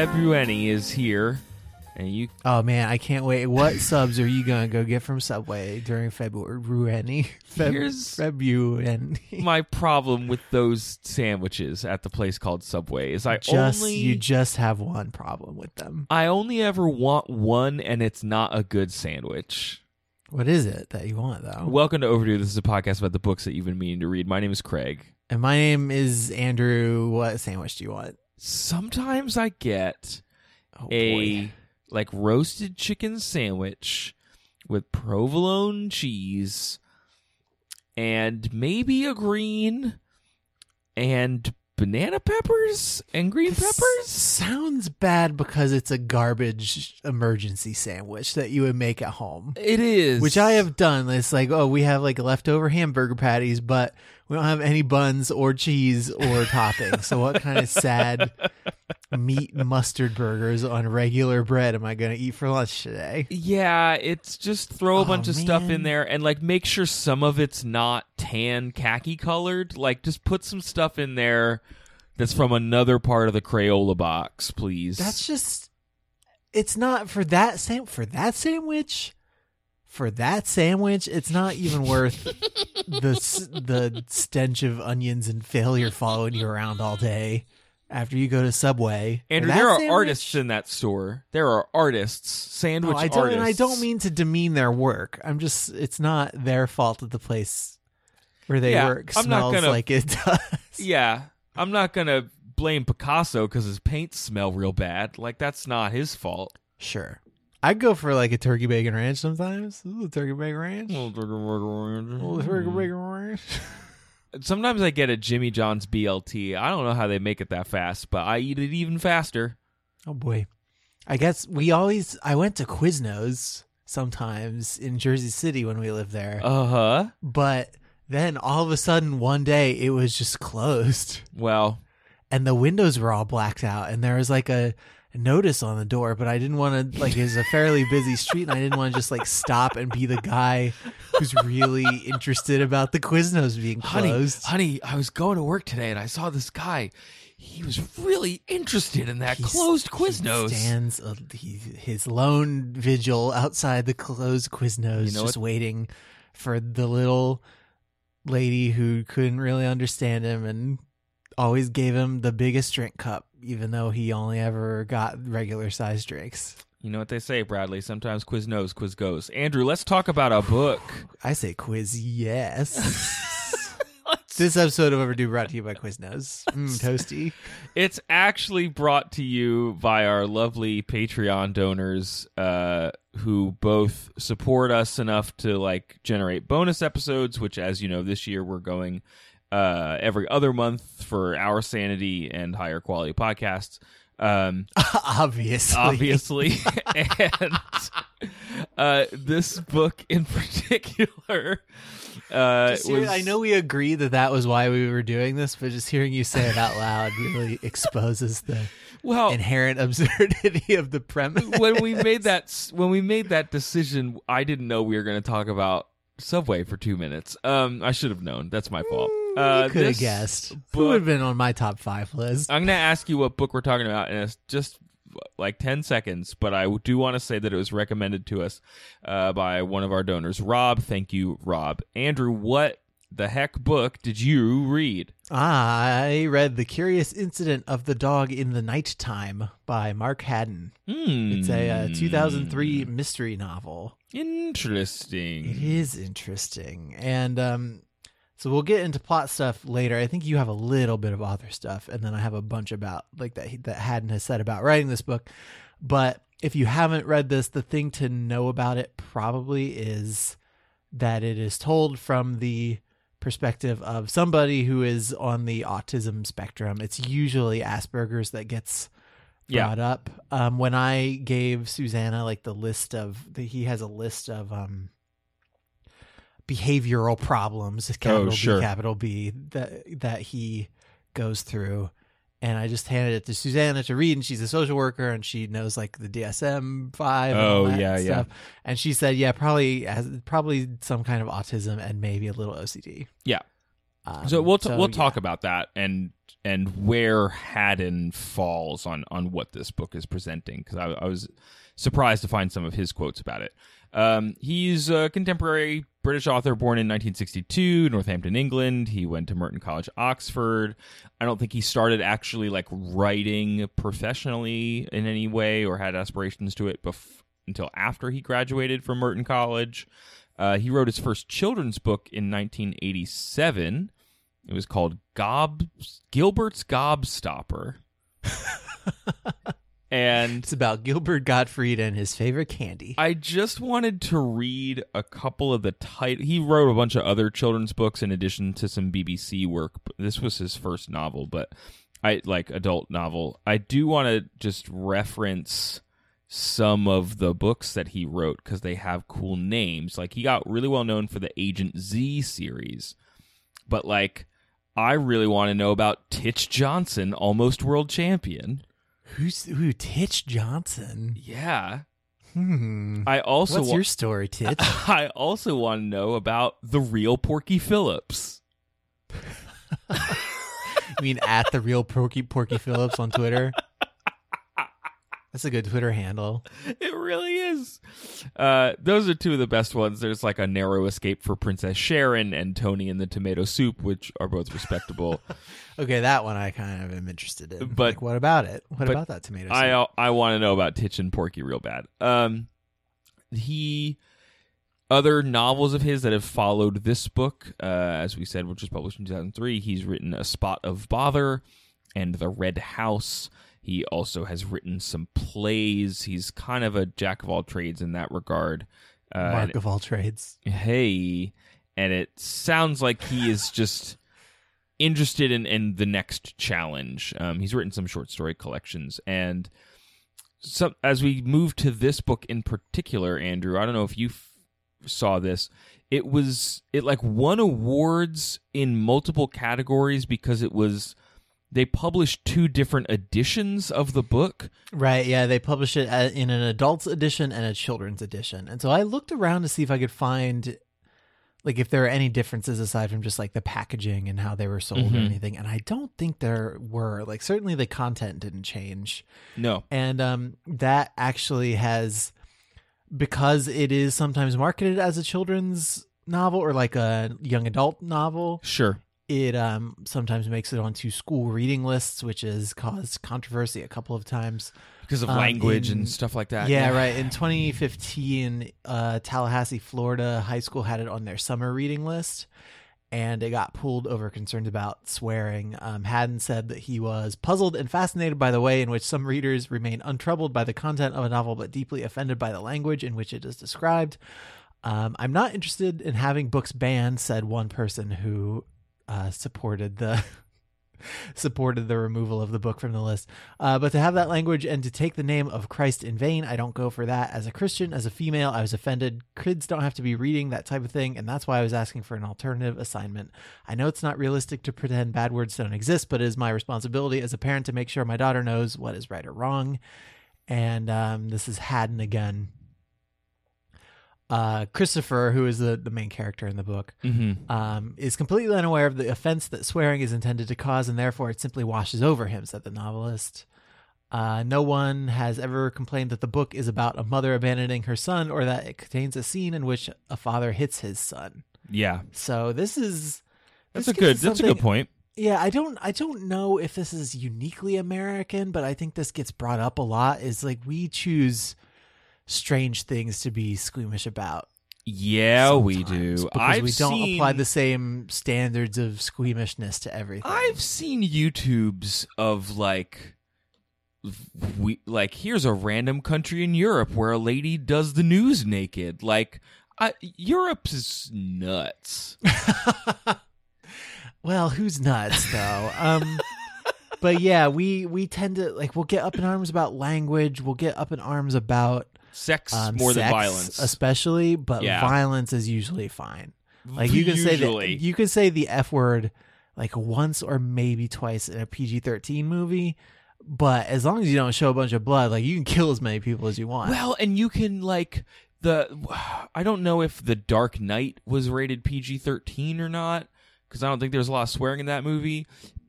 February is here, and you Oh man, I can't wait. What subs are you gonna go get from Subway during February? Feb- Here's- February. my problem with those sandwiches at the place called Subway is I just only you just have one problem with them. I only ever want one, and it's not a good sandwich. What is it that you want though? Welcome to Overdue. This is a podcast about the books that you've been meaning to read. My name is Craig. and my name is Andrew. What sandwich do you want? Sometimes I get Oh a boy. like roasted chicken sandwich with provolone cheese and maybe a green and banana peppers and green This peppers. sounds bad because it's a garbage emergency sandwich that you would make at home. It is. Which I have done. It's like, oh, we have like leftover hamburger patties, but we don't have any buns or cheese or topping. So what kind of sad meat mustard burgers on regular bread am I going to eat for lunch today? Yeah, it's just throw a Oh, bunch of stuff in there and like make sure some of it's not tan khaki colored. Like just put some stuff in there that's from another part of the Crayola box, please. That's just it's not for that same for that sandwich. For that sandwich, it's not even worth the the stench of onions and failure following you around all day after you go to Subway. Andrew, there are sandwich- artists in that store. There are artists, sandwich I don't, and I don't mean to demean their work. I'm just, it's not their fault that the place where they Yeah, work I'm not smells gonna- like it does. Yeah, I'm not gonna blame Picasso because his paints smell real bad. Like that's not his fault. Sure. I'd go for like a turkey bacon ranch sometimes. Ooh, turkey bacon ranch. Ooh, turkey bacon ranch. Sometimes I get a Jimmy John's BLT. I don't know how they make it that fast, but I eat it even faster. Oh boy. I guess we always, I went to Quiznos sometimes in Jersey City when we lived there. Uh huh. but then all of a sudden one day it was just closed. Well, and the windows were all blacked out and there was like a notice on the door but i didn't want to like it was a fairly busy street and i didn't want to just like stop and be the guy who's really interested about the quiznos being honey, closed honey, I was going to work today and I saw this guy. He was really interested in that He's- closed he Quiznos. stands uh, he, his lone vigil outside the closed quiznos You know just what? waiting for the little lady who couldn't really understand him and always gave him the biggest drink cup even though he only ever got regular sized drinks You know what they say, Bradley? Sometimes quiz knows, quiz goes. Andrew, let's talk about a book. I say quiz yes. this episode of Overdue brought to you by Quiznos. Mm, toasty. It's actually brought to you by our lovely Patreon donors, uh, who both support us enough to like generate bonus episodes. Which, as you know, this year we're going uh, every other month for our sanity and higher quality podcasts. Um, Obviously. obviously, and uh, this book in particular. Uh, Just hear- was- I know we agree that that was why we were doing this, but just hearing you say it out loud really exposes the well inherent absurdity of the premise. when we made that when we made that decision, I didn't know we were going to talk about Subway for two minutes. Um, I should have known. That's my fault. Uh, could have guessed. Who book- would have been on my top five list? I'm going to ask you what book we're talking about in just like 10 seconds, but I do want to say that it was recommended to us uh, by one of our donors, Rob. Thank you, Rob. Andrew, what the heck book did you read? I read The Curious Incident of the Dog in the Nighttime by Mark Haddon. Hmm. It's a uh, 2003 mystery novel. Interesting. It is interesting. And um so we'll get into plot stuff later. I think you have a little bit of author stuff and then I have a bunch about like that he- that Haddon has said about writing this book. But if you haven't read this, the thing to know about it probably is that it is told from the perspective of somebody who is on the autism spectrum. It's usually Asperger's that gets Yeah. brought up. Um, when I gave Susanna like the list of the, he has a list of um behavioral problems, capital Oh, sure. B, capital B that that he goes through. And I just handed it to Susanna to read, and she's a social worker, and she knows like the DSM five. and all Oh, that yeah, yeah. And she said, yeah, probably has probably some kind of autism and maybe a little OCD. Yeah. Um, So we'll t- so, we'll yeah. talk about that and and where Haddon falls on on what this book is presenting because I, I was surprised to find some of his quotes about it. Um, he's a contemporary British author born in 1962, Northampton, England. He went to Merton College, Oxford. I don't think he started actually like writing professionally in any way or had aspirations to it bef- until after he graduated from Merton College. Uh, he wrote his first children's book in 1987. It was called Gob Gilbert's Gobstopper. and It's about Gilbert Gottfried and his favorite candy. I just wanted to read a couple of the title. He wrote a bunch of other children's books in addition to some BBC work. This was his first novel, but I like adult novel. I do want to just reference some of the books that he wrote because they have cool names. Like he got really well known for the Agent Z series, but like I really want to know about Titch Johnson, almost world champion. Who's who? Titch Johnson. Yeah. Hmm. I also What's wa- your story, Titch? I also want to know about the real Porky Philips. you mean at the real Porky Porky Philips on Twitter? That's a good Twitter handle. It really is. Uh, those are two of the best ones. There's like a narrow escape for Princess Sharon and Toni and the Tomato Soup, which are both respectable. Okay, that one I kind of am interested in. But- like, what about it? What about that tomato? I? I want to know about Titch and Porky real bad. Um, he other novels of his that have followed this book, uh, as we said, which was published in 2003. He's written A Spot of Bother and The Red House. He also has written some plays. He's kind of a jack of all trades in that regard. Uh, Mark of all trades. hey and it sounds like he is just interested in, in the next challenge um, he's written some short story collections and some as we move to this book in particular andrew i don't know if you f- saw this it was it like won awards in multiple categories because it was they published two different editions of the book Right, yeah, they publish it in an adults edition and a children's edition. And so I looked around to see if I could find like if there are any differences aside from just like the packaging and how they were sold or Mhm. anything. And I don't think there were. Like certainly the content didn't change. no And um that actually has because it is sometimes marketed as a children's novel or like a young adult novel, sure it um sometimes makes it onto school reading lists, which has caused controversy a couple of times. because of Um, language in- and stuff like that Yeah, right. In 2015, uh, Tallahassee, Florida high school had it on their summer reading list, and it got pulled over concerns about swearing. Um, Haddon said that he was puzzled and fascinated by the way in which some readers remain untroubled by the content of a novel, but deeply offended by the language in which it is described. Um, I'm not interested in having books banned," said one person who uh, supported the supported the removal of the book from the list. Uh, but to have that language and to take the name of Christ in vain, I don't go for that. As a Christian, as a female, I was offended. Kids don't have to be reading that type of thing, and that's why I was asking for an alternative assignment. I know it's not realistic to pretend bad words don't exist, but it is my responsibility as a parent to make sure my daughter knows what is right or wrong. And um, this is Haddon again. Uh, Christopher, who is the, the main character in the book, mm-hmm. um, is completely unaware of the offense that swearing is intended to cause, and therefore it simply washes over him, said the novelist. Uh, no one has ever complained that the book is about a mother abandoning her son or that it contains a scene in which a father hits his son. yeah So this is That's this a good. That's a good point. Yeah, I don't I don't know if this is uniquely American, but I think this gets brought up a lot is like we choose strange things to be squeamish about. Yeah, we do. because I've we don't seen, apply the same standards of squeamishness to everything. I've seen YouTubes of like, we like here's a random country in Europe where a lady does the news naked. Like, I, Europe's nuts. well, who's nuts though? um but yeah, we we tend to like we'll get up in arms about language, we'll get up in arms about Sex um, more than violence. especially, but Yeah. violence is usually fine. Like you can say Usually. that you can say the F word like once or maybe twice in a PG thirteen movie, but as long as you don't show a bunch of blood, like you can kill as many people as you want. Well, and you can like the I don't know if The Dark Knight was rated PG-13 or not because I don't think there's a lot of swearing in that movie,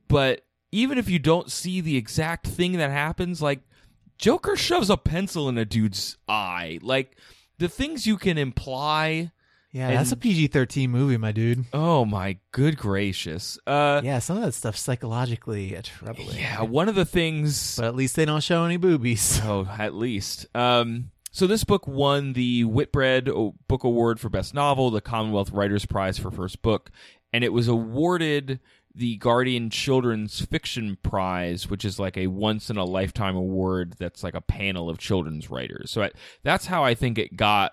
but even if you don't see the exact thing that happens like Joker shoves a pencil in a dude's eye. Like the things you can imply yeah, that's a PG thirteen movie, my dude. Oh my good gracious. Uh Yeah, some of that stuff psychologically troubling. yeah, one of the things but at least they don't show any boobies. Oh, at least. Um, so this book won the Whitbread Book Award for Best Novel, the Commonwealth Writers Prize for First Book, and it was awarded the Guardian Children's Fiction Prize, which is like a once in a lifetime award that's like a panel of children's writers. So I, that's how I think it got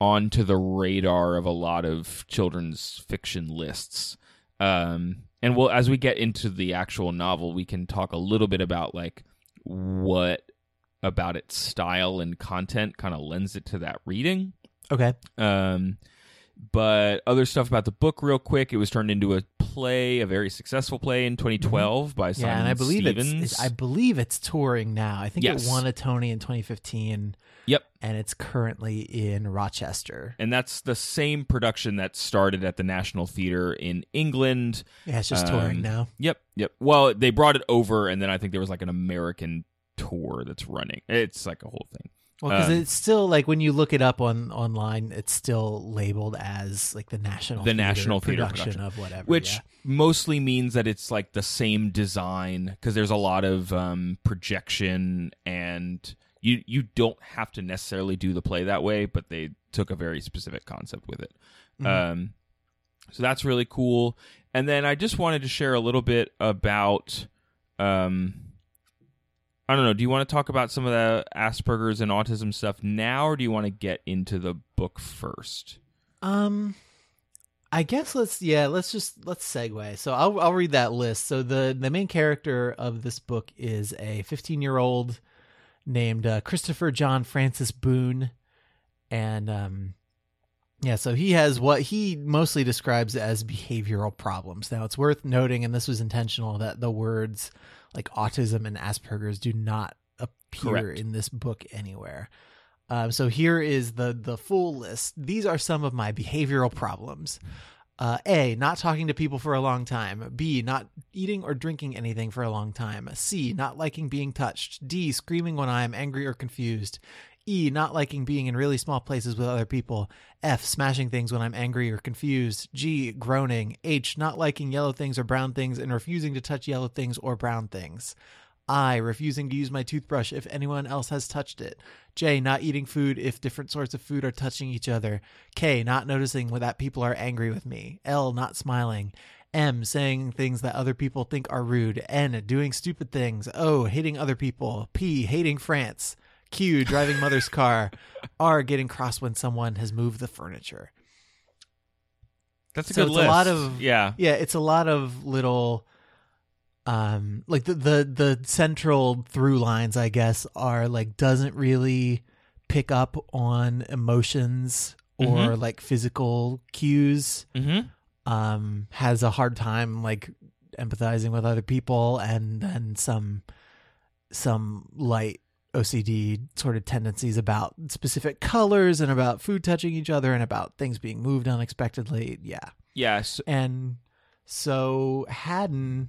onto the radar of a lot of children's fiction lists. Um, and well, as we get into the actual novel, we can talk a little bit about like what about its style and content kind of lends it to that reading. Okay. Um, but other stuff about the book, real quick. It was turned into a play, a very successful play in 2012 by Simon Mm-hmm. yeah, and I believe Stephens. it's, it's I believe it's touring now. I think Yes. it won a Tony in 2015 yep, and it's currently in Rochester. and that's the same production that started at the National Theater in England. Yeah, it's just Um, touring now. Yep, yep. Well, they brought it over, and then I think there was like an American tour that's running. It's like a whole thing. Well, because um, it's still like when you look it up on online, it's still labeled as like the national The theater National Theater production, production. of whatever. which yeah. mostly means that it's like the same design because there's a lot of um, projection and you you don't have to necessarily do the play that way but they took a very specific concept with it Mhm. um, so that's really cool and then i just wanted to share a little bit about um, i don't know do you want to talk about some of the asperger's and autism stuff now or do you want to get into the book first Um, I guess let's yeah let's just let's segue. So I'll I'll read that list. So the the main character of this book is a 15 year old named uh, Christopher John Francis Boone, and um, yeah, so he has what he mostly describes as behavioral problems. Now it's worth noting, and this was intentional, that the words like autism and Asperger's do not appear Correct. in this book anywhere. Um, so here is the the full list. These are some of my behavioral problems. Uh, a. Not talking to people for a long time. B. Not eating or drinking anything for a long time. C. Not liking being touched. D. Screaming when I am angry or confused. E. Not liking being in really small places with other people. F. Smashing things when I'm angry or confused. G. Groaning. H. Not liking yellow things or brown things and refusing to touch yellow things or brown things. I. Refusing to use my toothbrush if anyone else has touched it. J. Not eating food if different sorts of food are touching each other. K. Not noticing that people are angry with me. L. Not smiling. M. Saying things that other people think are rude. N. Doing stupid things. O. Hating other people. P. Hating France. Q. Driving mother's car. R. Getting cross when someone has moved the furniture. that's a So good it's list a lot of- yeah Yeah, it's a lot of little um like the the the central through lines I guess are like doesn't really pick up on emotions or like physical cues mm-hmm. um has a hard time like empathizing with other people and then some some light OCD sort of tendencies about specific colors and about food touching each other and about things being moved unexpectedly yeah yes and so Haddon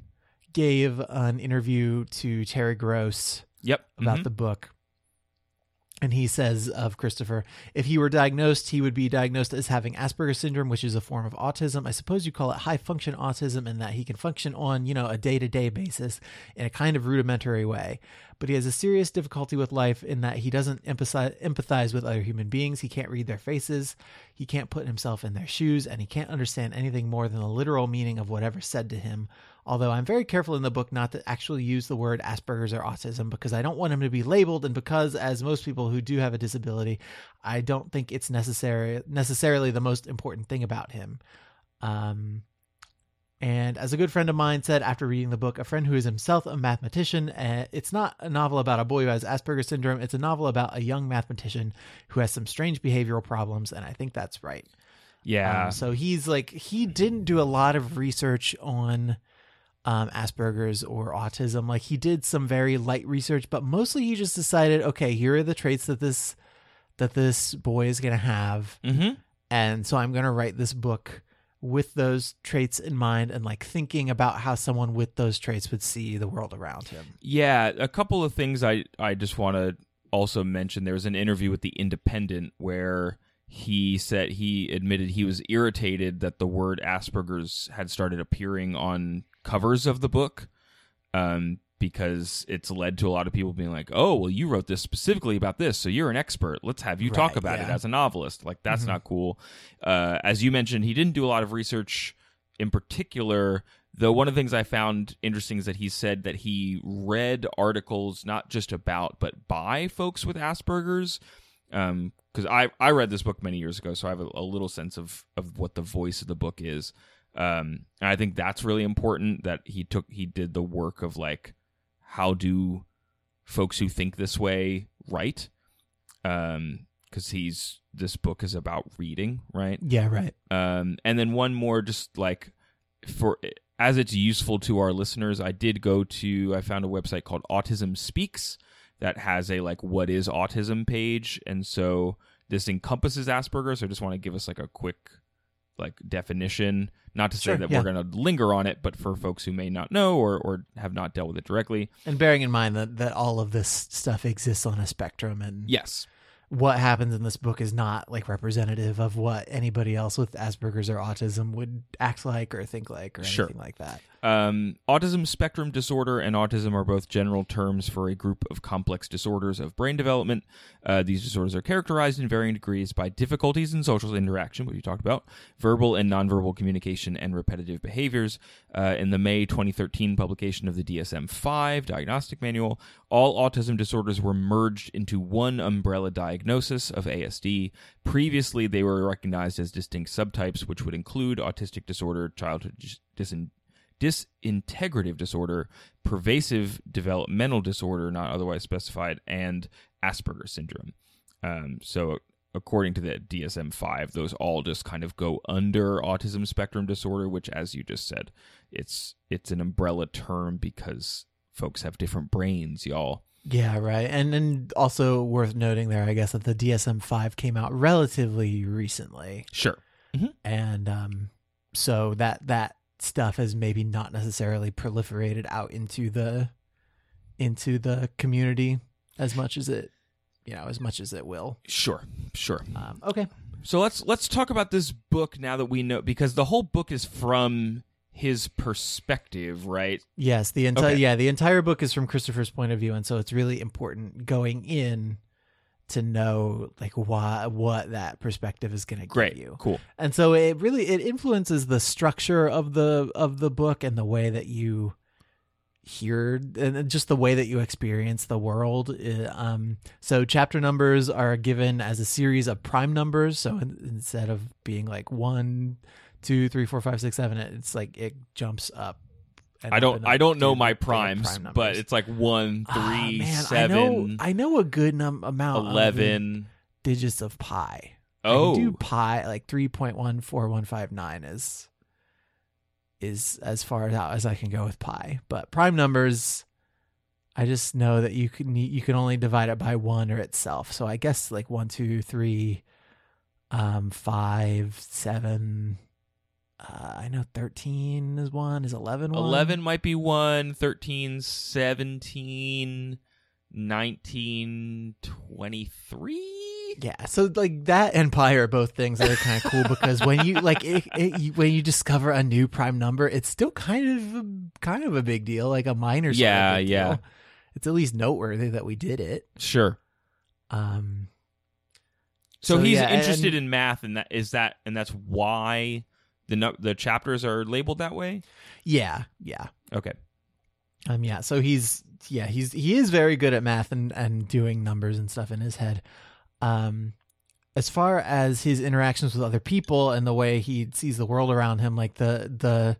gave an interview to Terry Gross yep about mhm. the book. And he says of Christopher, if he were diagnosed, he would be diagnosed as having Asperger's syndrome, which is a form of autism. I suppose you call it high function autism, and that he can function on, you know, a day to day basis in a kind of rudimentary way. But he has a serious difficulty with life in that he doesn't empathize, empathize with other human beings. He can't read their faces. He can't put himself in their shoes, and he can't understand anything more than the literal meaning of whatever's said to him. Although I'm very careful in the book not to actually use the word Asperger's or autism because I don't want him to be labeled, and because, as most people who do have a disability, I don't think it's necessary necessarily the most important thing about him. Um, and as a good friend of mine said after reading the book, a friend who is himself a mathematician, uh, it's not a novel about a boy who has Asperger's syndrome. It's a novel about a young mathematician who has some strange behavioral problems, and I think that's right. Yeah. Um, so he's like he didn't do a lot of research on um, Asperger's or autism. Like he did some very light research, but mostly he just decided, okay, here are the traits that this that this boy is going to have, mm-hmm. and so I'm going to write this book with those traits in mind and like thinking about how someone with those traits would see the world around him. Yeah, a couple of things I I just want to also mention. There was an interview with the Independent where he said he admitted he was irritated that the word Asperger's had started appearing on covers of the book. Um, because it's led to a lot of people being like, "Oh, well, you wrote this specifically about this, so you're an expert. Let's have you talk Right, about it as a novelist." Like that's Mhm. not cool. Uh, as you mentioned, he didn't do a lot of research in particular. Though one of the things I found interesting is that he said that he read articles not just about but by folks with Asperger's. Because I I read this book many years ago, so I have a, a little sense of of what the voice of the book is. Um, and I think that's really important that he took he did the work of like how do folks who think this way write um because he's this book is about reading right Yeah, right. um and then one more just like for as it's useful to our listeners i did go to i found a website called autism speaks that has a like what is autism page and so this encompasses asperger's so i just want to give us like a quick like definition not to say Sure, that yeah. we're going to linger on it but for folks who may not know or or have not dealt with it directly And bearing in mind that that all of this stuff exists on a spectrum and yes what happens in this book is not like representative of what anybody else with Asperger's or autism would act like or think like or Sure. anything like that. Um, autism spectrum disorder and autism are both general terms for a group of complex disorders of brain development. Uh, these disorders are characterized in varying degrees by difficulties in social interaction, what you talked about, verbal and nonverbal communication, and repetitive behaviors. Uh, in the May 2013 publication of the DSM 5 diagnostic manual, all autism disorders were merged into one umbrella diagnosis of ASD. Previously, they were recognized as distinct subtypes, which would include autistic disorder, childhood dis- disintegrative disorder, pervasive developmental disorder not otherwise specified, and Asperger's syndrome. Um, so, according to the DSM 5, those all just kind of go under autism spectrum disorder, which, as you just said, it's it's an umbrella term because folks have different brains, y'all. Yeah, right. And and also worth noting there, I guess, that the DSM five came out relatively recently. Sure. And um so that that stuff has maybe not necessarily proliferated out into the into the community as much as it you know, as much as it will. Sure. Sure. Um okay. So let's let's talk about this book now that we know because the whole book is from his perspective, right? Yes, the entire Okay. yeah, the entire book is from Christopher's point of view, and so it's really important going in to know like why what that perspective is going to give you. Cool. And so it really it influences the structure of the of the book and the way that you hear and just the way that you experience the world. Uh, Um, so chapter numbers are given as a series of prime numbers. So in, instead of being like one, two, three, four, five, six, seven, it's like it jumps up. I don't I don't know my primes, prime but it's like one, Ah, three, man, seven, I know I know a good num- amount of eleven. digits of pi. Oh, can do pi like three point one four one five nine is is as far out as I can go with pi. But prime numbers, I just know that you can you can only divide it by one or itself. So I guess like one, two, three, um, five, seven. Uh, I know thirteen is one. Is eleven one? 11 might be 1, 13, 17, 19, 23. Yeah, so like that and pi are both things that are kind of cool because when you like it, it, you- when you discover a new prime number, it's still kind of a, kind of a big deal, like a minor. Sort Yeah, of yeah. deal. It's at least noteworthy that we did it. Sure. Um, So, So, he's yeah, and- interested in math and that is that and that's why the the chapters are labeled that way. Yeah, yeah. Okay. Um, yeah. So he's yeah he's he is very good at math and and doing numbers and stuff in his head. Um, as far as his interactions with other people and the way he sees the world around him, like the the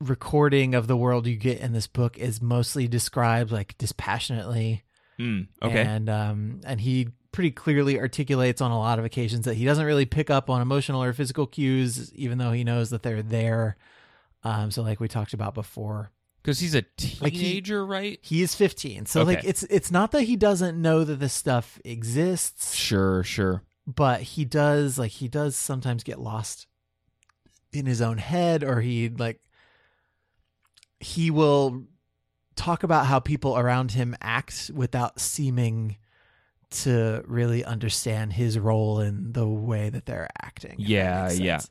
recording of the world you get in this book is mostly described like dispassionately Hmm. okay. and um and he pretty clearly articulates on a lot of occasions that he doesn't really pick up on emotional or physical cues even though he knows that they're there um so like we talked about before Because he's a Like he- teenager, right? he is 15 so like it's it's not that he doesn't know that this stuff exists Sure, sure. but he does like he does sometimes get lost in his own head or he like he will talk about how people around him act without seeming to really understand his role in the way that they're acting. Yeah, yeah. sense.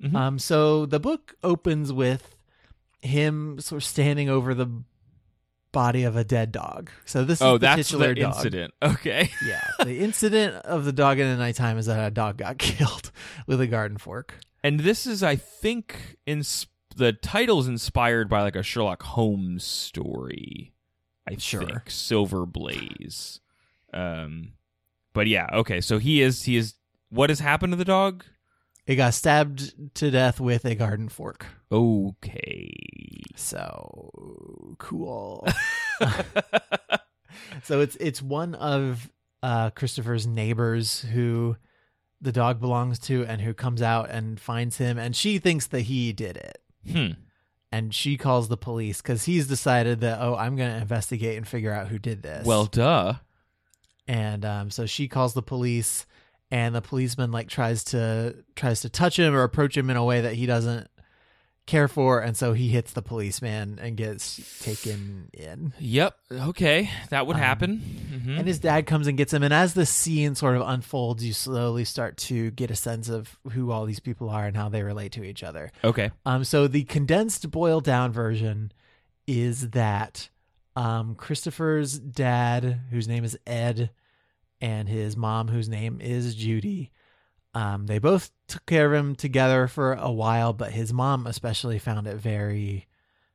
hmm hmm Um so the book opens with him sort of standing over the body of a dead dog. So this oh, is the that's titular the dog. incident. Okay. Yeah, the incident of the dog in the nighttime is that a dog got killed with a garden fork. And this is, I think, in the title's inspired by like a Sherlock Holmes story. I Sure. think Silver Blaze. Um, but yeah, okay. So he is. He is. What has happened to the dog? It got stabbed to death with a garden fork. Okay. So cool. so it's it's one of uh, Christopher's neighbors who the dog belongs to, and who comes out and finds him, and she thinks that he did it. hmm. And she calls the police because he's decided that oh I'm going to investigate and figure out who did this. Well, duh. And um, so she calls the police and the policeman like tries to tries to touch him or approach him in a way that he doesn't care for and so he hits the policeman and gets taken in Yep. Okay. That would Um, happen. Mhm. and his dad comes and gets him and as the scene sort of unfolds you slowly start to get a sense of who all these people are and how they relate to each other okay. um, so the condensed, boiled down version is that um, Christopher's dad, whose name is Ed, and his mom, whose name is Judy, um, they both took care of him together for a while, but his mom especially found it very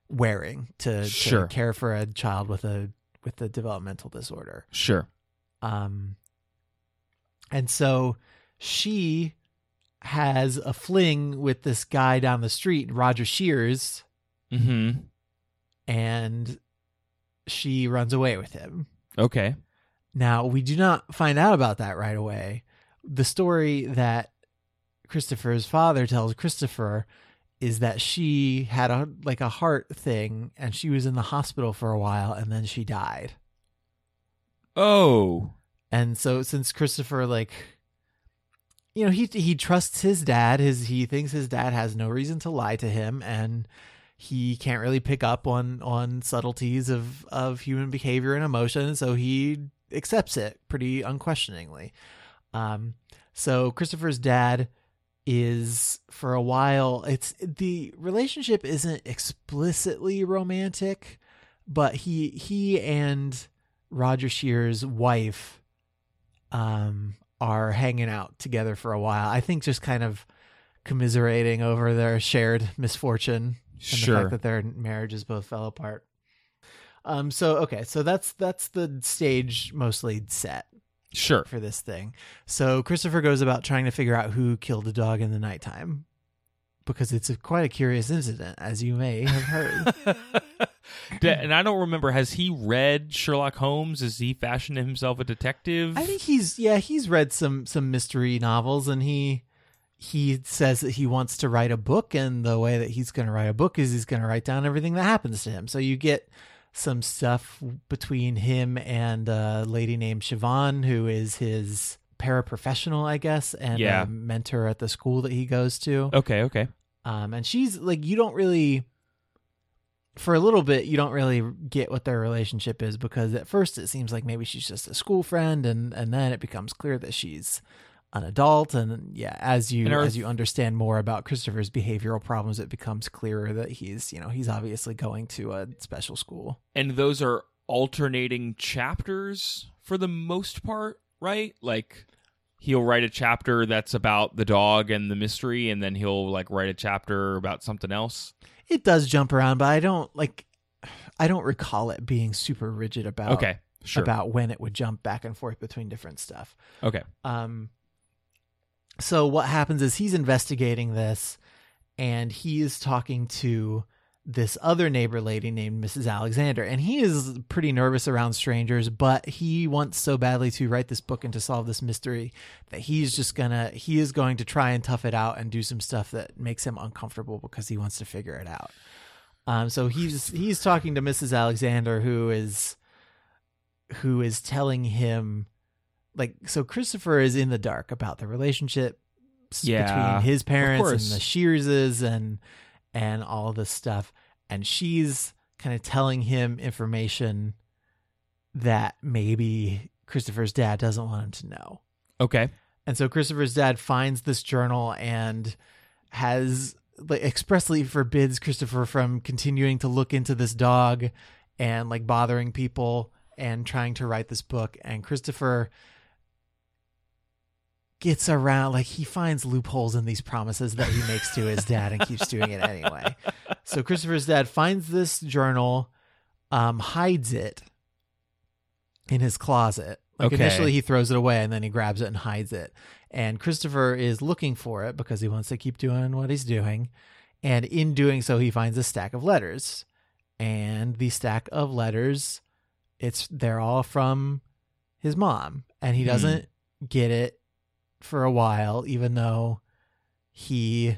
wearing to, to care for a child with a with a developmental disorder. Sure. Um, and so she has a fling with this guy down the street, Roger Shears, Hmm. and she runs away with him. Okay. Now, we do not find out about that right away. The story that Christopher's father tells Christopher is that she had a like a heart thing and she was in the hospital for a while and then she died. Oh. And so since Christopher like you know, he he trusts his dad, his he thinks his dad has no reason to lie to him and he can't really pick up on on subtleties of of human behavior and emotion, so he accepts it pretty unquestioningly. Um so Christopher's dad is for a while it's the relationship isn't explicitly romantic, but he he and Roger Shear's wife um are hanging out together for a while. I think just kind of commiserating over their shared misfortune and the Sure. fact that their marriages both fell apart. Um so okay, so that's that's the stage mostly set Sure. for this thing. So Christopher goes about trying to figure out who killed the dog in the nighttime. Because it's a, quite a curious incident, as you may have heard. And I don't remember. Has he read Sherlock Holmes? Has he fashioned himself a detective? I think he's yeah, he's read some some mystery novels and he he says that he wants to write a book and the way that he's going to write a book is he's going to write down everything that happens to him. So you get some stuff between him and a lady named Siobhan who is his paraprofessional, I guess, and Yeah. a mentor at the school that he goes to. Okay. Okay. Um, and she's like, you don't really, for a little bit, you don't really get what their relationship is because at first it seems like maybe she's just a school friend, and and then it becomes clear that she's an adult. And yeah, as you as you understand more about Christopher's behavioral problems, it becomes clearer that he's you know he's obviously going to a special school. And those are alternating chapters for the most part, right? Like, he'll write a chapter that's about the dog and the mystery, and then he'll like write a chapter about something else. It does jump around, but I don't like. I don't recall it being super rigid about Okay, sure. about when it would jump back and forth between different stuff. okay, Um, so what happens is he's investigating this, and he is talking to this other neighbor lady named Mrs. Alexander, and he is pretty nervous around strangers, but he wants so badly to write this book and to solve this mystery that he's just gonna he is going to try and tough it out and do some stuff that makes him uncomfortable because he wants to figure it out. Um, so he's he's talking to Mrs. Alexander, who is who is telling him like so Christopher is in the dark about the relationship Yeah, between his parents and the Shearses and and all this stuff and she's kind of telling him information that maybe Christopher's dad doesn't want him to know. okay. And so Christopher's dad finds this journal and has like expressly forbids Christopher from continuing to look into this dog and like bothering people and trying to write this book and Christopher gets around like he finds loopholes in these promises that he makes to his dad and keeps doing it anyway. So Christopher's dad finds this journal um hides it in his closet. Like Okay. initially he throws it away and then he grabs it and hides it. And Christopher is looking for it because he wants to keep doing what he's doing. And in doing so, he finds a stack of letters. And the stack of letters, it's they're all from his mom. And he Hmm. doesn't get it for a while, even though he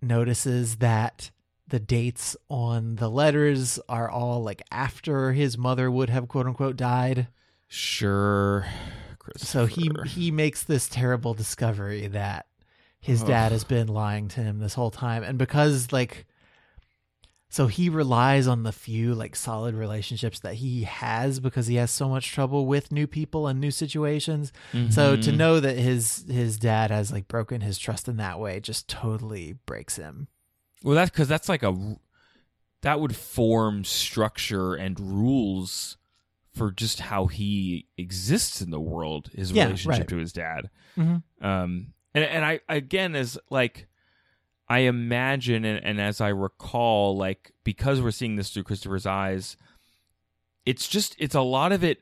notices that the dates on the letters are all like after his mother would have quote unquote died. Sure. So he he makes this terrible discovery that his dad has been lying to him this whole time and because like so he relies on the few like solid relationships that he has because he has so much trouble with new people and new situations. So to Mhm. know that his his dad has like broken his trust in that way just totally breaks him. Well, that's because that's like a that would form structure and rules for just how he exists in the world. His Yeah, relationship right. to his dad. Mhm. Um, and and I again as like I imagine and, and as I recall, like because we're seeing this through Christopher's eyes, it's just it's a lot of it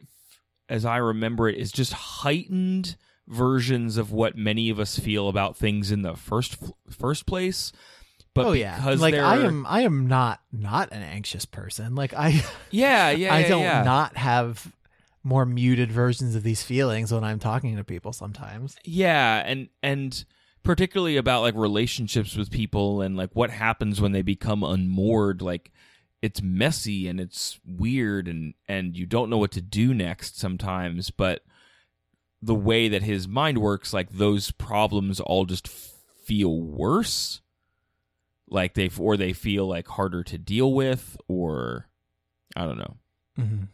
as I remember it is just heightened versions of what many of us feel about things in the first first place. But oh yeah, because like I am I am not not an anxious person. Like I yeah, yeah, I yeah, don't yeah. not have more muted versions of these feelings when I'm talking to people sometimes. Yeah, and and particularly about like relationships with people and like what happens when they become unmoored like it's messy and it's weird and and you don't know what to do next sometimes but the way that his mind works like those problems all just feel worse like they or they feel like harder to deal with or i don't know Mm-hmm.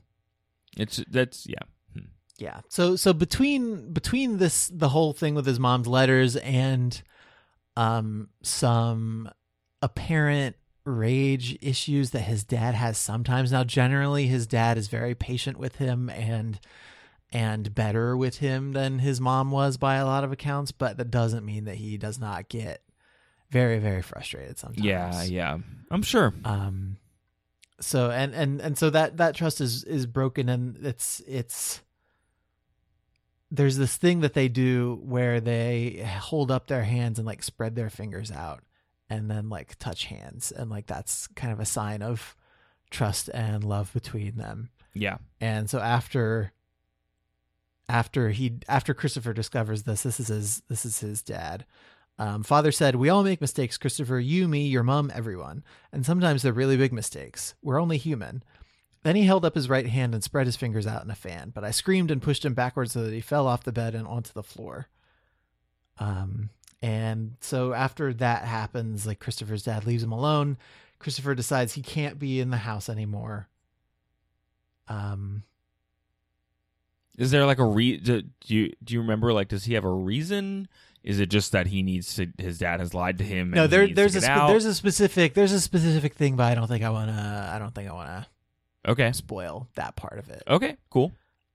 it's that's yeah. Yeah. So so between between this the whole thing with his mom's letters and um some apparent rage issues that his dad has sometimes. Now generally his dad is very patient with him and and better with him than his mom was by a lot of accounts but that doesn't mean that he does not get very very frustrated sometimes. Yeah yeah. I'm sure. Um so and and and so that that trust is is broken and it's it's there's this thing that they do where they hold up their hands and like spread their fingers out and then like touch hands and like that's kind of a sign of trust and love between them yeah and so after after he after Christopher discovers this, this is his this is his dad. Um, Father said, "We all make mistakes, Christopher. You, me, your mom, everyone. And sometimes they're really big mistakes. We're only human." Then he held up his right hand and spread his fingers out in a fan. But I screamed and pushed him backwards so that he fell off the bed and onto the floor. Um, and so after that happens, like Christopher's dad leaves him alone. Christopher decides he can't be in the house anymore. Um, Is there like a re? Do, do you do you remember? Like, does he have a reason? Is it just that he needs to? His dad has lied to him. no, and there there's to a spe- there's a specific there's a specific thing, but I don't think I wanna I don't think I wanna okay. spoil that part of it. Okay. Cool.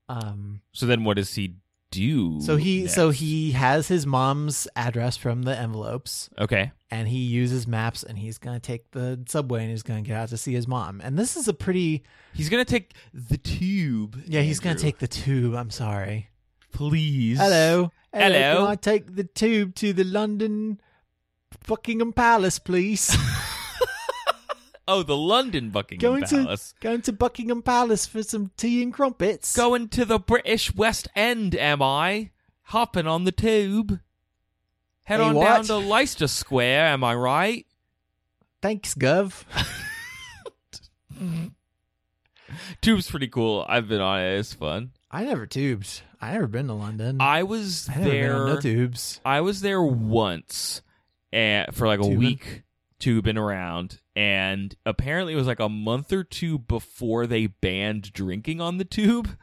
Um, So then, what does he do? So he next? so he has his mom's address from the envelopes okay. and he uses maps and he's going to take the subway and he's going to get out to see his mom. And this is a pretty He's gonna take the tube. Yeah, he's going to take the tube. I'm sorry. Please. Hello. Hello. Can I take the tube to the London Buckingham Palace, please? Oh, the London Buckingham going Palace. to going to Buckingham Palace for some tea and crumpets. Going to the British West End, am I? Hopping on the tube. Head Hey, on what? down to Leicester Square, am I right? Thanks, Gov. Tube's pretty cool. I've been on it. It's fun. I never tubed. I never been to London. I was I never been on there. no tubes. I was there once and for like a Tubing? week tubing around and apparently it was like a month or two before they banned drinking on the tube.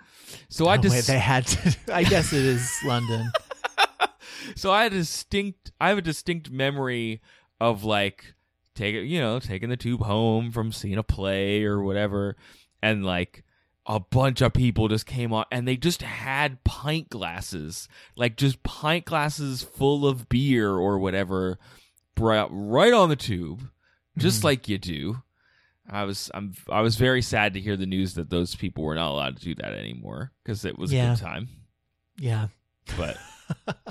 So I just wait, they had to. I guess it is London. so I had a distinct I have a distinct memory of like taking you know taking the tube home from seeing a play or whatever and like a bunch of people just came on and they just had pint glasses like just pint glasses full of beer or whatever brought right on the tube just Mhm. like you do I was I'm I was very sad to hear the news that those people were not allowed to do that anymore because it was a good time Yeah. but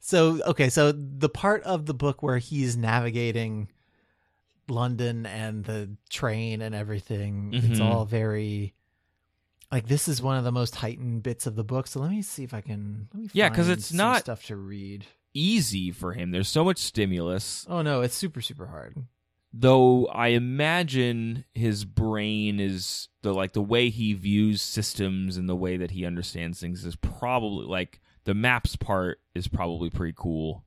So okay, so the part of the book where he's navigating London and the train and everything, it's Mhm. all very like this is one of the most heightened bits of the book. So let me see if I can. Let me Yeah, 'cause find it's not- stuff to read. Easy for him there's so much stimulus Oh no, it's super super hard. though I imagine his brain is the like the way he views systems and the way that he understands things is probably like the maps part is probably pretty cool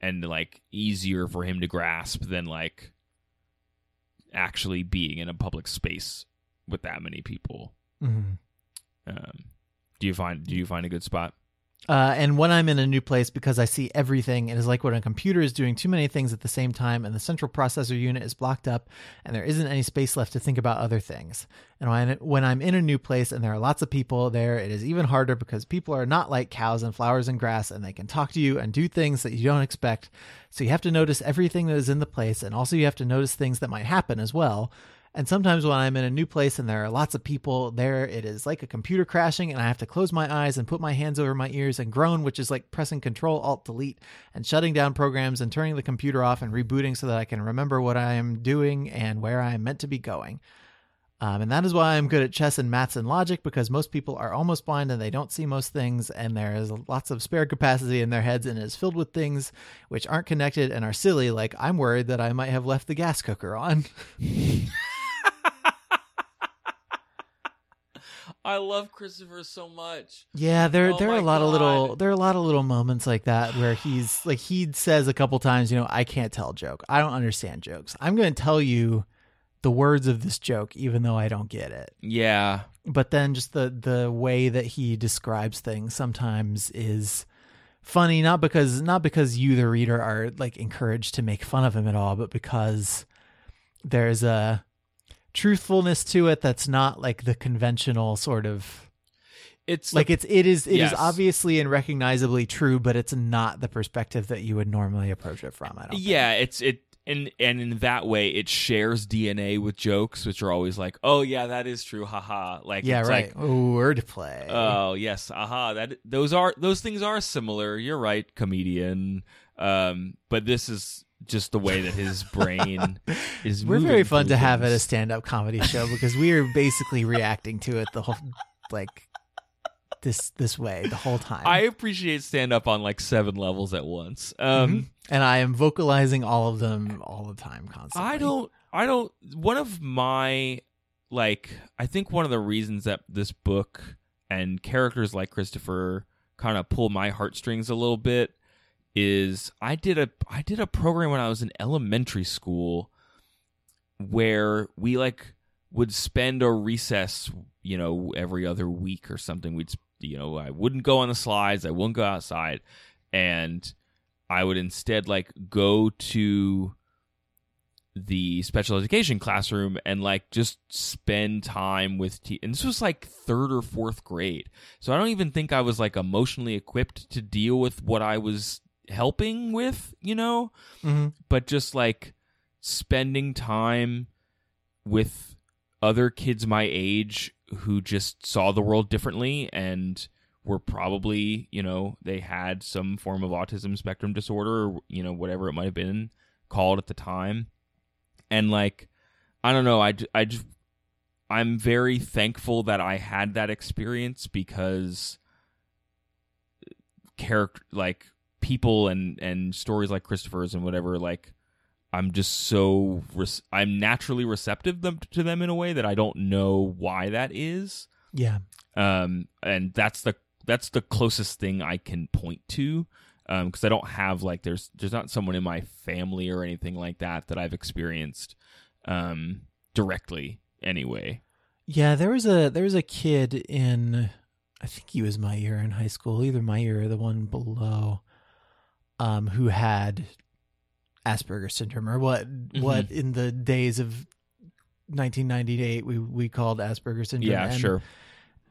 and like easier for him to grasp than like actually being in a public space with that many people. Mhm. Um, do you find do you find a good spot? Uh, and when I'm in a new place, because I see everything, it is like when a computer is doing too many things at the same time, and the central processor unit is blocked up, and there isn't any space left to think about other things. And when, when I'm in a new place and there are lots of people there, it is even harder because people are not like cows and flowers and grass, and they can talk to you and do things that you don't expect. So you have to notice everything that is in the place, and also you have to notice things that might happen as well. And sometimes when I'm in a new place and there are lots of people there, it is like a computer crashing, and I have to close my eyes and put my hands over my ears and groan, which is like pressing Control Alt Delete and shutting down programs and turning the computer off and rebooting so that I can remember what I am doing and where I am meant to be going. Um, and that is why I'm good at chess and maths and logic because most people are almost blind and they don't see most things, and there is lots of spare capacity in their heads and is filled with things which aren't connected and are silly. Like I'm worried that I might have left the gas cooker on. I love Christopher so much. Yeah, there Oh there are a lot of little there are a lot of little moments like that where he's like he says a couple times, you know, I can't tell a joke. I don't understand jokes. I'm going to tell you the words of this joke even though I don't get it. Yeah. But then just the the way that he describes things sometimes is funny not because not because you the reader are like encouraged to make fun of him at all, but because there's a truthfulness to it that's not like the conventional sort of It's like it's it is it is Yes. obviously and recognizably true, but it's not the perspective that you would normally approach it from. I don't. think. yeah, it's it and and in that way it shares DNA with jokes which are always like, "Oh yeah, that is true." Haha. Like Yeah. it's Right. like, wordplay. Oh, yes. Aha. That those are those things are similar. You're right, comedian. Um, but this is just the way that his brain is We're very fun to have at a stand-up comedy show because we are basically reacting to it the whole like this this way the whole time. I appreciate stand up on like seven levels at once. Um Mhm. and I am vocalizing all of them all the time, constantly. I don't I don't one of my like I think one of the reasons that this book and characters like Christopher kind of pull my heartstrings a little bit is I did a I did a program when I was in elementary school where we like would spend a recess, you know, every other week or something. We'd you know, I wouldn't go on the slides, I wouldn't go outside, and I would instead like go to the special education classroom and like just spend time with te- and this was like third or fourth grade. So i don't even think i was like emotionally equipped to deal with what i was helping with you know? Hmm but just like spending time with other kids my age who just saw the world differently and were probably you know they had some form of autism spectrum disorder or you know whatever it might have been called at the time. And like i don't know I, I just i'm very thankful that i had that experience because character like people and and stories like christopher's and whatever like i'm just so res- i'm naturally receptive them to them in a way that i don't know why that is. Yeah. um and that's the that's the closest thing i can point to um because i don't have like there's there's not someone in my family or anything like that that i've experienced um directly anyway. Yeah, there was a there was a kid in I think he was my year in high school, either my year or the one below, um, who had Asperger's syndrome or what what in the days of 1998 we we called Asperger's syndrome. yeah and, sure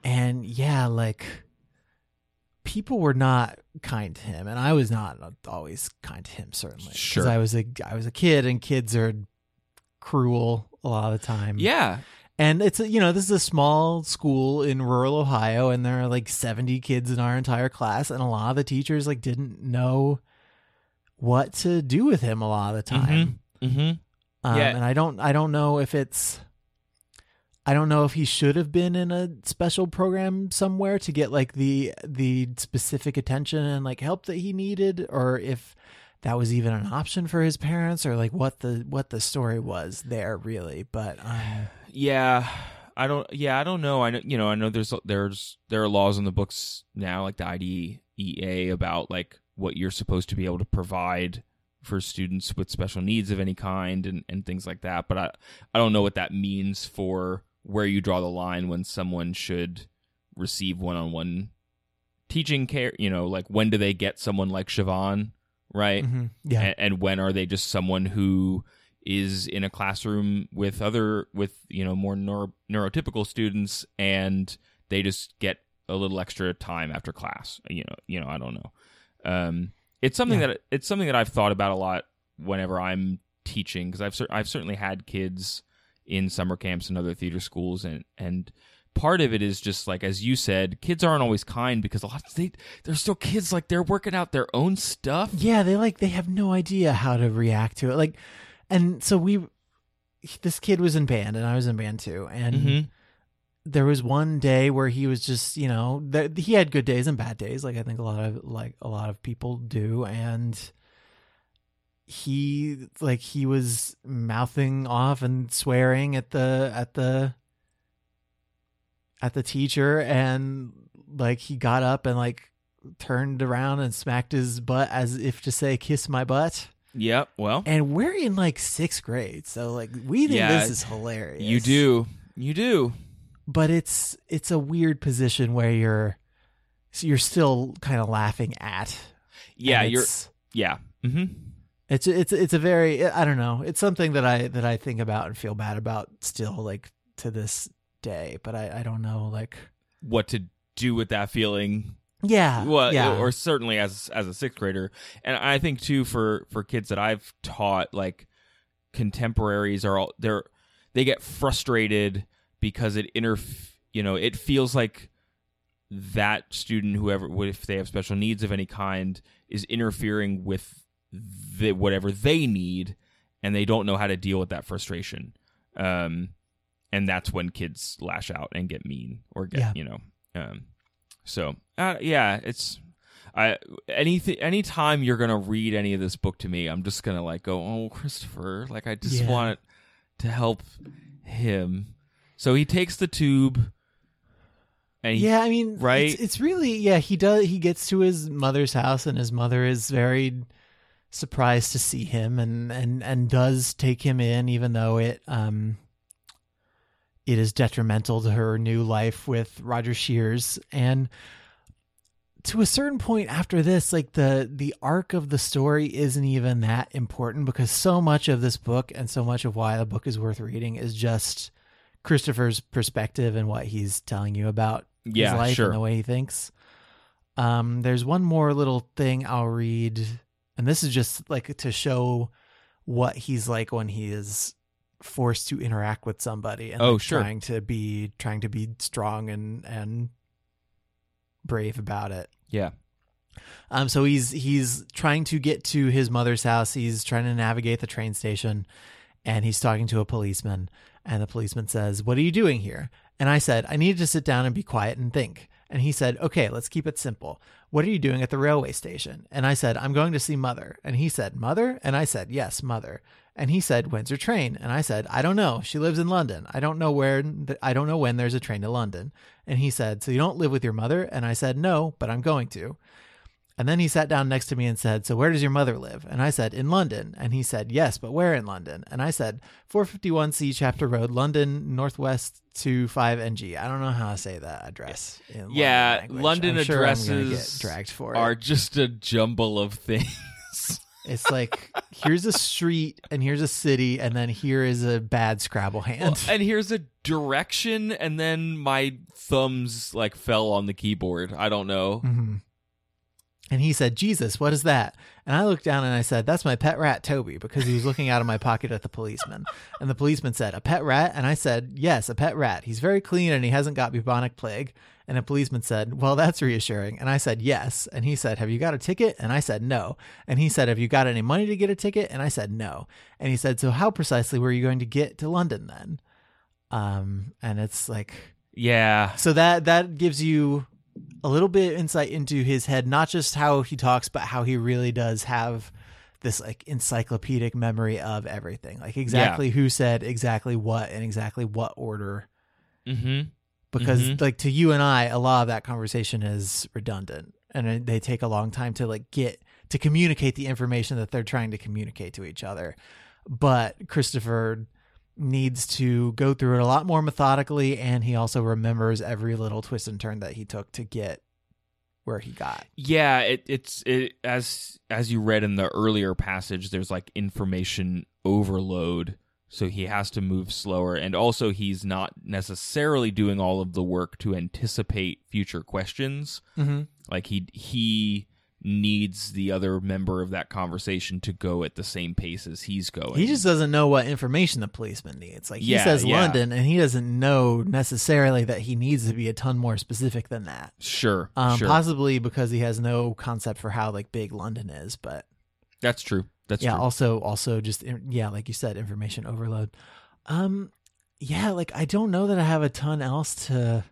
And yeah, like people were not kind to him, and I was not always kind to him. Certainly, Sure. I was a I was a kid, and kids are cruel a lot of the time. yeah And it's a, you know this is a small school in rural Ohio, and there are like seventy kids in our entire class, and a lot of the teachers like didn't know what to do with him a lot of the time. mm-hmm. Um, Yeah. and I don't I don't know if it's I don't know if he should have been in a special program somewhere to get like the the specific attention and like help that he needed, or if that was even an option for his parents, or like what the what the story was there really. But um, Yeah, I don't. Yeah, I don't know. I know. You know, I know there's there's there are laws in the books now, like the IDEA, about like what you're supposed to be able to provide for students with special needs of any kind and and things like that. But I I don't know what that means for where you draw the line when someone should receive one-on-one teaching care. You know, like when do they get someone like Siobhan, right? mhm, yeah, and, and when are they just someone who is in a classroom with other with you know more neuro, neurotypical students and they just get a little extra time after class you know you know i don't know um it's something Yeah. that it's something that i've thought about a lot whenever i'm teaching because i've i've certainly had kids in summer camps and other theater schools and and part of it is just like as you said kids aren't always kind because a lot of they they're still kids like they're working out their own stuff yeah. They like they have no idea how to react to it. Like, and so we, this kid was in band, and I was in band too, and. Mhm. There was one day where he was just you know th- he had good days and bad days like i think a lot of like a lot of people do and he like he was mouthing off and swearing at the at the at the teacher and like he got up and like turned around and smacked his butt as if to say kiss my butt Yep. Well, and we're in like sixth grade so like we think Yeah, this is hilarious you do. You do. But it's it's a weird position where you're so you're still kind of laughing at. Yeah, you're. it's, Yeah. hmm it's it's it's a very I don't know. It's something that I that I think about and feel bad about still like to this day. But I I don't know like What to do with that feeling? yeah Well, yeah or certainly as as a sixth grader, and I think too for for kids that I've taught, like contemporaries are all they're they get frustrated because it inter you know it feels like that student whoever if they have special needs of any kind is interfering with the, whatever they need and they don't know how to deal with that frustration um and that's when kids lash out and get mean or get Yeah. you know um so uh, yeah it's I anything anytime you're gonna read any of this book to me, I'm just gonna like go, oh Christopher, like I just Yeah. want to help him. So he takes the tube, and he, yeah, I mean, right? It's, it's really yeah. He does. He gets to his mother's house, and his mother is very surprised to see him, and and and does take him in, even though it um it is detrimental to her new life with Roger Shears. And to a certain point after this, like the the arc of the story isn't even that important because so much of this book and so much of why the book is worth reading is just Christopher's perspective and what he's telling you about Yeah, his life sure. and the way he thinks. Um, there's one more little thing I'll read, and this is just like to show what he's like when he is forced to interact with somebody and Oh, like, sure. trying to be trying to be strong and and brave about it. Yeah. Um, so he's he's trying to get to his mother's house. He's trying to navigate the train station, and he's talking to a policeman. And the policeman says, "What are you doing here?" And I said, "I needed to sit down and be quiet and think." And he said, "Okay, let's keep it simple. What are you doing at the railway station?" And I said, "I'm going to see mother." And he said, "Mother?" And I said, "Yes, mother." And he said, "When's your train?" And I said, "I don't know. She lives in London. I don't know where. I don't know when there's a train to London." And he said, "So you don't live with your mother?" And I said, "No, but I'm going to." And then he sat down next to me and said, So where does your mother live? And I said, In London. And he said, Yes, but where in London? And I said, 451C Chapter Road, London, Northwest to 5NG. I don't know how to say that address. In Yeah, London, language. London I'm sure addresses dragged for Are it. just a jumble of things. It's like, here's a street and here's a city, and then here is a bad Scrabble hand. Well, and here's a direction, and then my thumbs like fell on the keyboard. I don't know. Mhm. And he said, Jesus, what is that? And I looked down and I said, That's my pet rat, Toby, because he was looking out of my pocket at the policeman. And the policeman said, A pet rat? And I said, Yes, a pet rat. He's very clean and he hasn't got bubonic plague. And the policeman said, Well, that's reassuring. And I said, Yes. And he said, Have you got a ticket? And I said, No. And he said, Have you got any money to get a ticket? And I said, No. And he said, So how precisely were you going to get to London then? Um, and it's like, Yeah, so that that gives you a little bit insight into his head, not just how he talks, but how he really does have this like encyclopedic memory of everything, like exactly who said exactly what and exactly what order. mm-hmm. Because Mhm. like to you and I, a lot of that conversation is redundant, and they take a long time to like get to communicate the information that they're trying to communicate to each other. But Christopher needs to go through it a lot more methodically and he also remembers every little twist and turn that he took to get where he got. Yeah, it, it's it as as you read in the earlier passage. There's like information overload, so he has to move slower, and also he's not necessarily doing all of the work to anticipate future questions. Mm-hmm. Like he he needs the other member of that conversation to go at the same pace as he's going. He just doesn't know what information the policeman needs. Like he Yeah, says yeah. London and he doesn't know necessarily that he needs to be a ton more specific than that. sure, Um, sure. possibly because he has no concept for how like big London is, but That's true. That's yeah true. also also just yeah like you said information overload um yeah like i don't know that i have a ton else to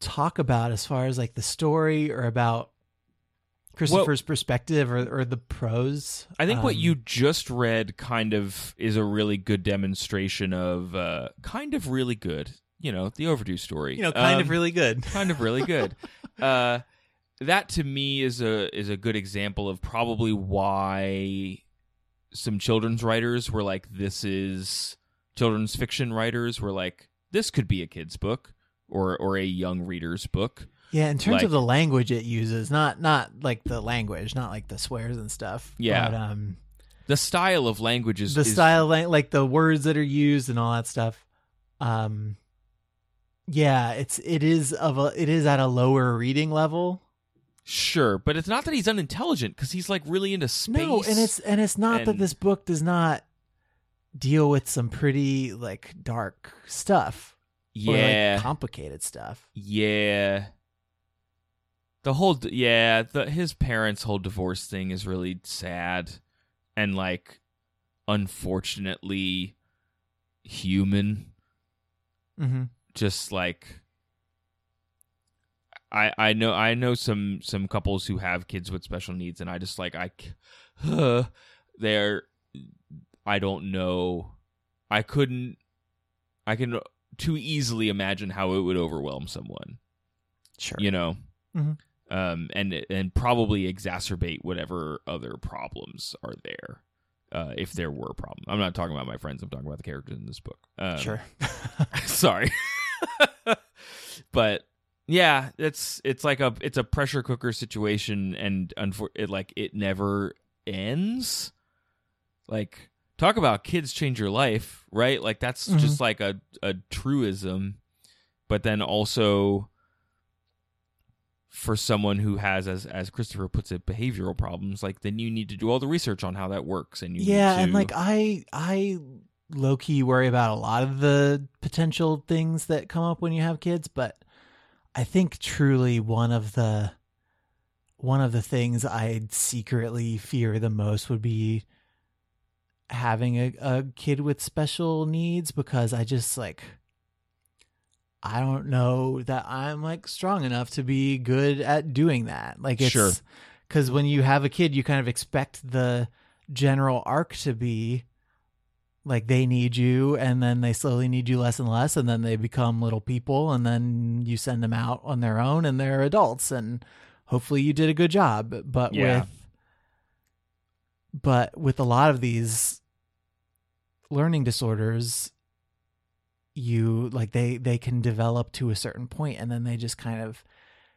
talk about as far as like the story or about christopher's perspective or, or the prose I think what Um, you just read kind of is a really good demonstration of uh, kind of really good. You know, the overdue story. you know kind Um, of really good kind of really good. uh, that to me is a is a good example of probably why some children's writers were like, "This is children's fiction writers were like, this could be a kid's book or or a young reader's book." Yeah in terms like- of the language it uses not not like the language not like the swears and stuff Yeah. but um The style of language is the is- style like the words that are used and all that stuff um yeah it's it is of a it is at a lower reading level Sure, but it's not that he's unintelligent because he's like really into space. no and it's and it's not that this book does not deal with some pretty like dark stuff or, like, yeah, complicated stuff yeah. The whole yeah, the his parents' whole divorce thing is really sad, and like, unfortunately, human. mm-hmm. Just like, I I know I know some some couples who have kids with special needs, and I just like I, c- they're I don't know. I couldn't. I can too easily imagine how it would overwhelm someone. sure You know, Mhm. Um, and and probably exacerbate whatever other problems are there, uh, if there were problems. I'm not talking about my friends. I'm talking about the characters in this book. Um, sure sorry, but Yeah, it's it's like a it's a pressure cooker situation, and unfor- it like it never ends. Like talk about kids change your life, right? Like that's Mhm. just like a a truism, but then also for someone who has as as Christopher puts it behavioral problems like then you need to do all the research on how that works and you yeah, need and like I I low key worry about a lot of the potential things that come up when you have kids, but I think truly one of the one of the things I'd secretly fear the most would be having a, a kid with special needs because I just like I don't know that I'm like strong enough to be good at doing that. Like it's Sure. cuz when you have a kid you kind of expect the general arc to be like they need you and then they slowly need you less and less and then they become little people and then you send them out on their own and they're adults and hopefully you did a good job but Yeah. with but with a lot of these learning disorders you like they they can develop to a certain point and then they just kind of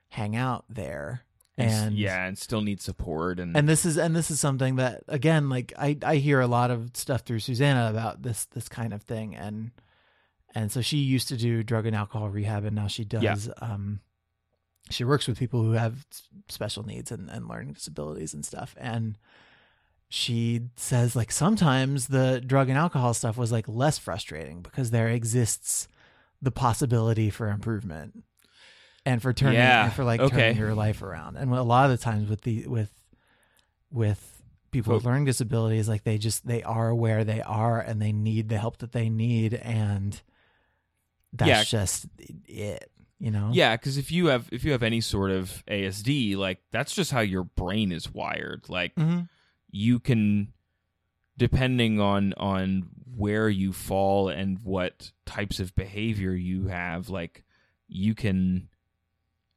hang out there and and yeah and still need support and and this is and this is something that again like i i hear a lot of stuff through susanna about this this kind of thing and and so she used to do drug and alcohol rehab and now she does Yeah. um she works with people who have special needs and, and learning disabilities and stuff and she says like sometimes the drug and alcohol stuff was like less frustrating because there exists the possibility for improvement and for turning Yeah, and for like okay. turning your life around and a lot of the times with the with with people with learning disabilities like they just they are where they are and they need the help that they need and that's Yeah. just it you know Yeah, because if you have if you have any sort of ASD, like that's just how your brain is wired. Like hmm you can, depending on on where you fall and what types of behavior you have, like you can,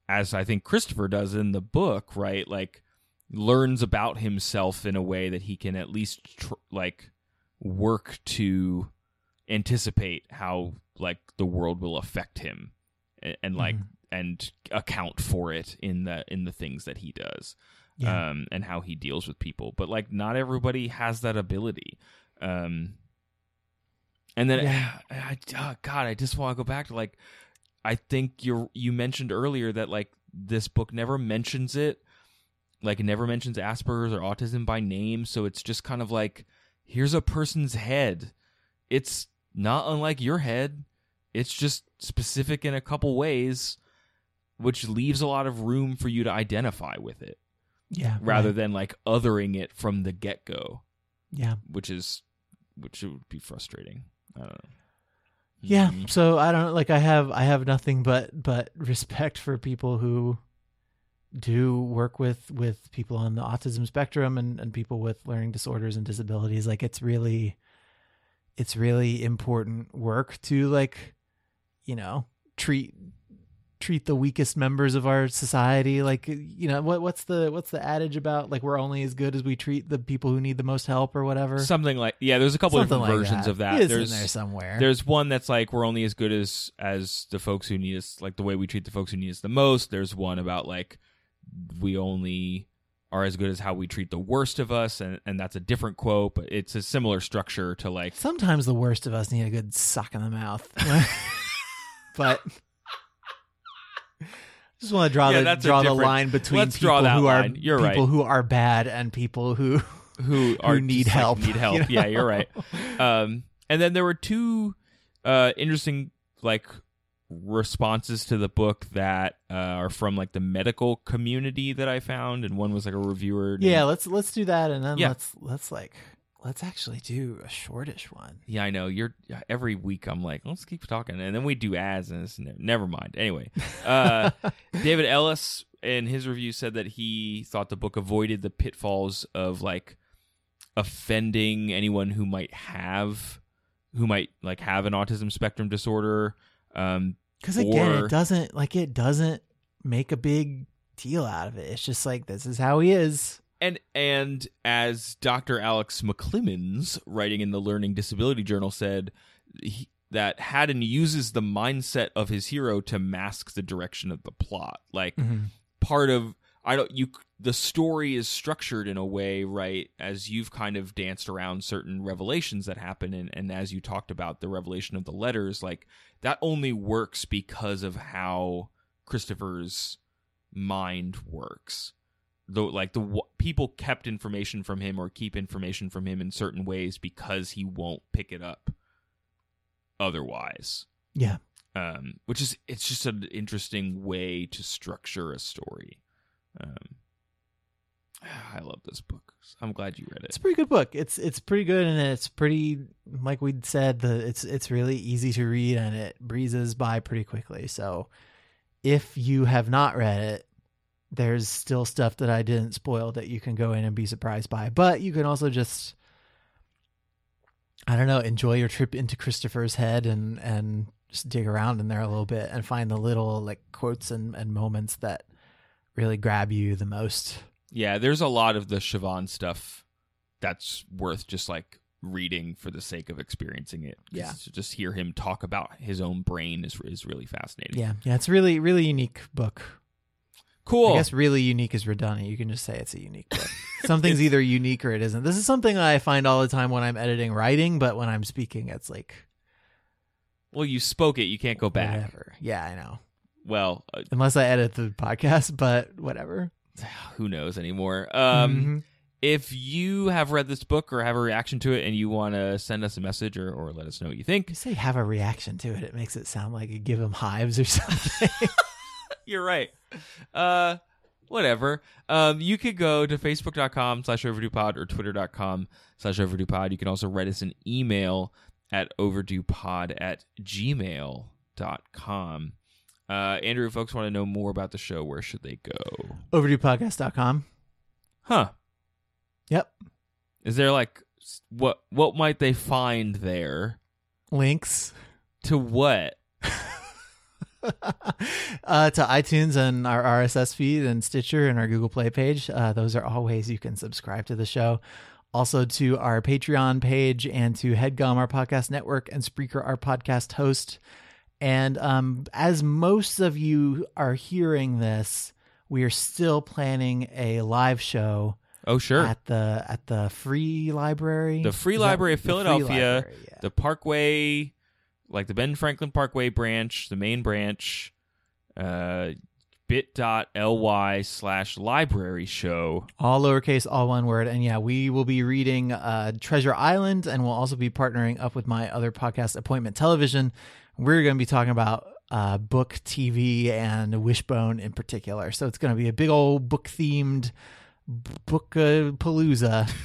as I think Christopher does in the book, right? Like learns about himself in a way that he can at least tr- like work to anticipate how like the world will affect him and, and like Mhm. and account for it in the in the things that he does yeah. um and how he deals with people. But like not everybody has that ability. Um and then Yeah. I, oh, god i just want to go back to like i think you you mentioned earlier that like this book never mentions it like it never mentions asperger's or autism by name. So it's just kind of like here's a person's head. It's not unlike your head. It's just specific in a couple ways which leaves a lot of room for you to identify with it yeah rather right. than like othering it from the get-go yeah which is which would be frustrating i don't know Yeah. Mhm. So I don't like I have I have nothing but but respect for people who do work with with people on the autism spectrum and and people with learning disorders and disabilities like it's really it's really important work to like you know treat treat the weakest members of our society? Like you know what what's the what's the adage about like we're only as good as we treat the people who need the most help or whatever? Something like yeah there's a couple Something different like versions that. of that. It there's there somewhere. there's one that's like we're only as good as as the folks who need us like the way we treat the folks who need us the most. There's one about like we only are as good as how we treat the worst of us and and that's a different quote but it's a similar structure to like Sometimes the worst of us need a good suck in the mouth. but just want to draw Yeah, the draw the line between let's people who line. are You're people right. who are bad and people who who are need just, like, help, need help you know? yeah you're right um and then there were two uh interesting like responses to the book that uh, are from like the medical community that I found, and one was like a reviewer. named- Yeah, let's let's do that and then Yeah. let's let's like let's actually do a shortish one. yeah, I know. You're every week. I'm like, let's keep talking, and then we do ads, and it's, never mind. Anyway, uh, David Ellis in his review said that he thought the book avoided the pitfalls of like offending anyone who might have who might like have an autism spectrum disorder um Cuz again, Or- it doesn't like it doesn't make a big deal out of it. It's just like this is how he is. And and as Dr. Alex McClemens writing in the Learning Disability Journal said he that Haddon uses the mindset of his hero to mask the direction of the plot. Like Mhm. part of I don't you the story is structured in a way right as you've kind of danced around certain revelations that happen and, and as you talked about the revelation of the letters like that only works because of how Christopher's mind works though like the w- people kept information from him or keep information from him in certain ways because he won't pick it up otherwise Yeah. um, which is it's just an interesting way to structure a story. Um, I love this book. I'm glad you read it. It's a pretty good book. It's it's pretty good and it's pretty like we said the it's it's really easy to read and it breezes by pretty quickly. So if you have not read it, there's still stuff that I didn't spoil that you can go in and be surprised by. But you can also just I don't know, enjoy your trip into Christopher's head and and just dig around in there a little bit and find the little like quotes and, and moments that really grab you the most. Yeah, there's a lot of the Siobhan stuff that's worth just like reading for the sake of experiencing it. Yeah. to just hear him talk about his own brain is is really fascinating. Yeah, yeah, it's really, really unique book. Cool. I guess really unique is redundant. You can just say it's a unique book. Something's either unique or it isn't. This is something I find all the time when I'm editing writing, but when I'm speaking, it's like well, you spoke it. You can't go back. whatever. Yeah, I know. Well, uh, Unless I edit the podcast, but whatever. who knows anymore? Um, Mhm. if you have read this book or have a reaction to it and you want to send us a message or, or let us know what you think, you say have a reaction to it, it makes it sound like you give them hives or something. you're right. Uh, whatever. Um, you could go to facebook.com slash overduepod or twitter.com slash overduepod. You can also write us an email at overduepod at gmail.com. Uh, Andrew, if folks want to know more about the show, where should they go? Overduepodcast.com. Huh. Yep. Is there like what what might they find there? Links To what? uh, to iTunes and our RSS feed and Stitcher and our Google Play page. Uh, those are all ways you can subscribe to the show. Also to our Patreon page and to HeadGum, our podcast network, and Spreaker, our podcast host. And um, as most of you are hearing this, we are still planning a live show Oh, sure. at the at the Free Library, The Free Is that- Library of Philadelphia, Library, yeah. the Parkway, like the Ben Franklin Parkway branch, the main branch, uh, bit.ly slash library show. all lowercase, all one word. And yeah, we will be reading uh, Treasure Island, and we'll also be partnering up with my other podcast, Appointment Television. We're going to be talking about uh, book, TV, and Wishbone in particular. So it's going to be a big old book themed book palooza.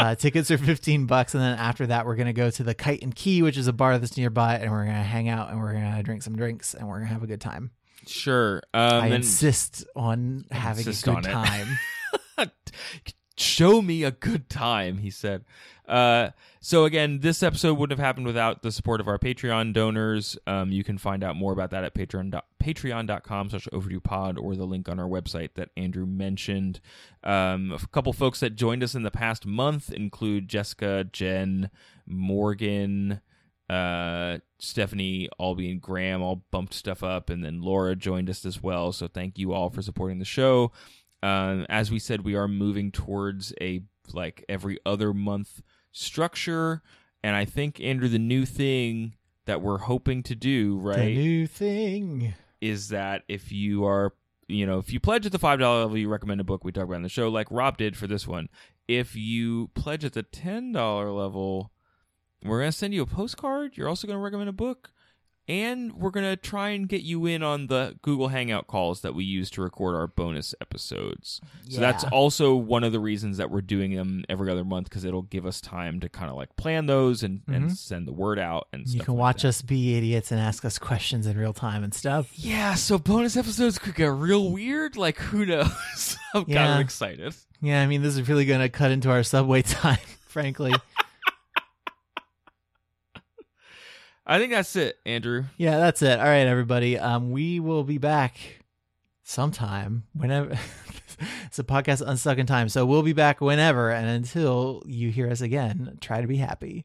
Uh, tickets are 15 bucks. And then after that, we're going to go to the Kite and Key, which is a bar that's nearby, and we're going to hang out and we're going to drink some drinks and we're going to have a good time. Sure. Um, I insist on having Insist a good time. Show me a good time, he said. Uh, so again, this episode wouldn't have happened without the support of our Patreon donors. Um, you can find out more about that at patreon patreon.com slash overdue pod or the link on our website that Andrew mentioned. Um, a couple folks that joined us in the past month include Jessica, Jen, Morgan, uh, Stephanie, Albie, and Graham all bumped stuff up, and then Laura joined us as well. So thank you all for supporting the show. Um, as we said, we are moving towards a like every other month structure, and I think Andrew, the new thing that we're hoping to do, right? The new thing. is that if you are you know if you pledge at the five dollar level you recommend a book we talk about in the show like rob did for this one if you pledge at the ten dollar level we're going to send you a postcard you're also going to recommend a book and we're going to try and get you in on the google hangout calls that we use to record our bonus episodes so that's also one of the reasons that we're doing them every other month because it'll give us time to kind of like plan those and, and Mhm. send the word out and You can like watch that. us be idiots and ask us questions in real time and stuff. Yeah, so bonus episodes could get real weird. Like, who knows? I'm kind of excited. Yeah, I mean, this is really going to cut into our subway time, frankly. I think that's it, Andrew. yeah, that's it. All right, everybody. Um, we will be back sometime whenever. it's a podcast unstuck in time, so we'll be back whenever. And until you hear us again, try to be happy.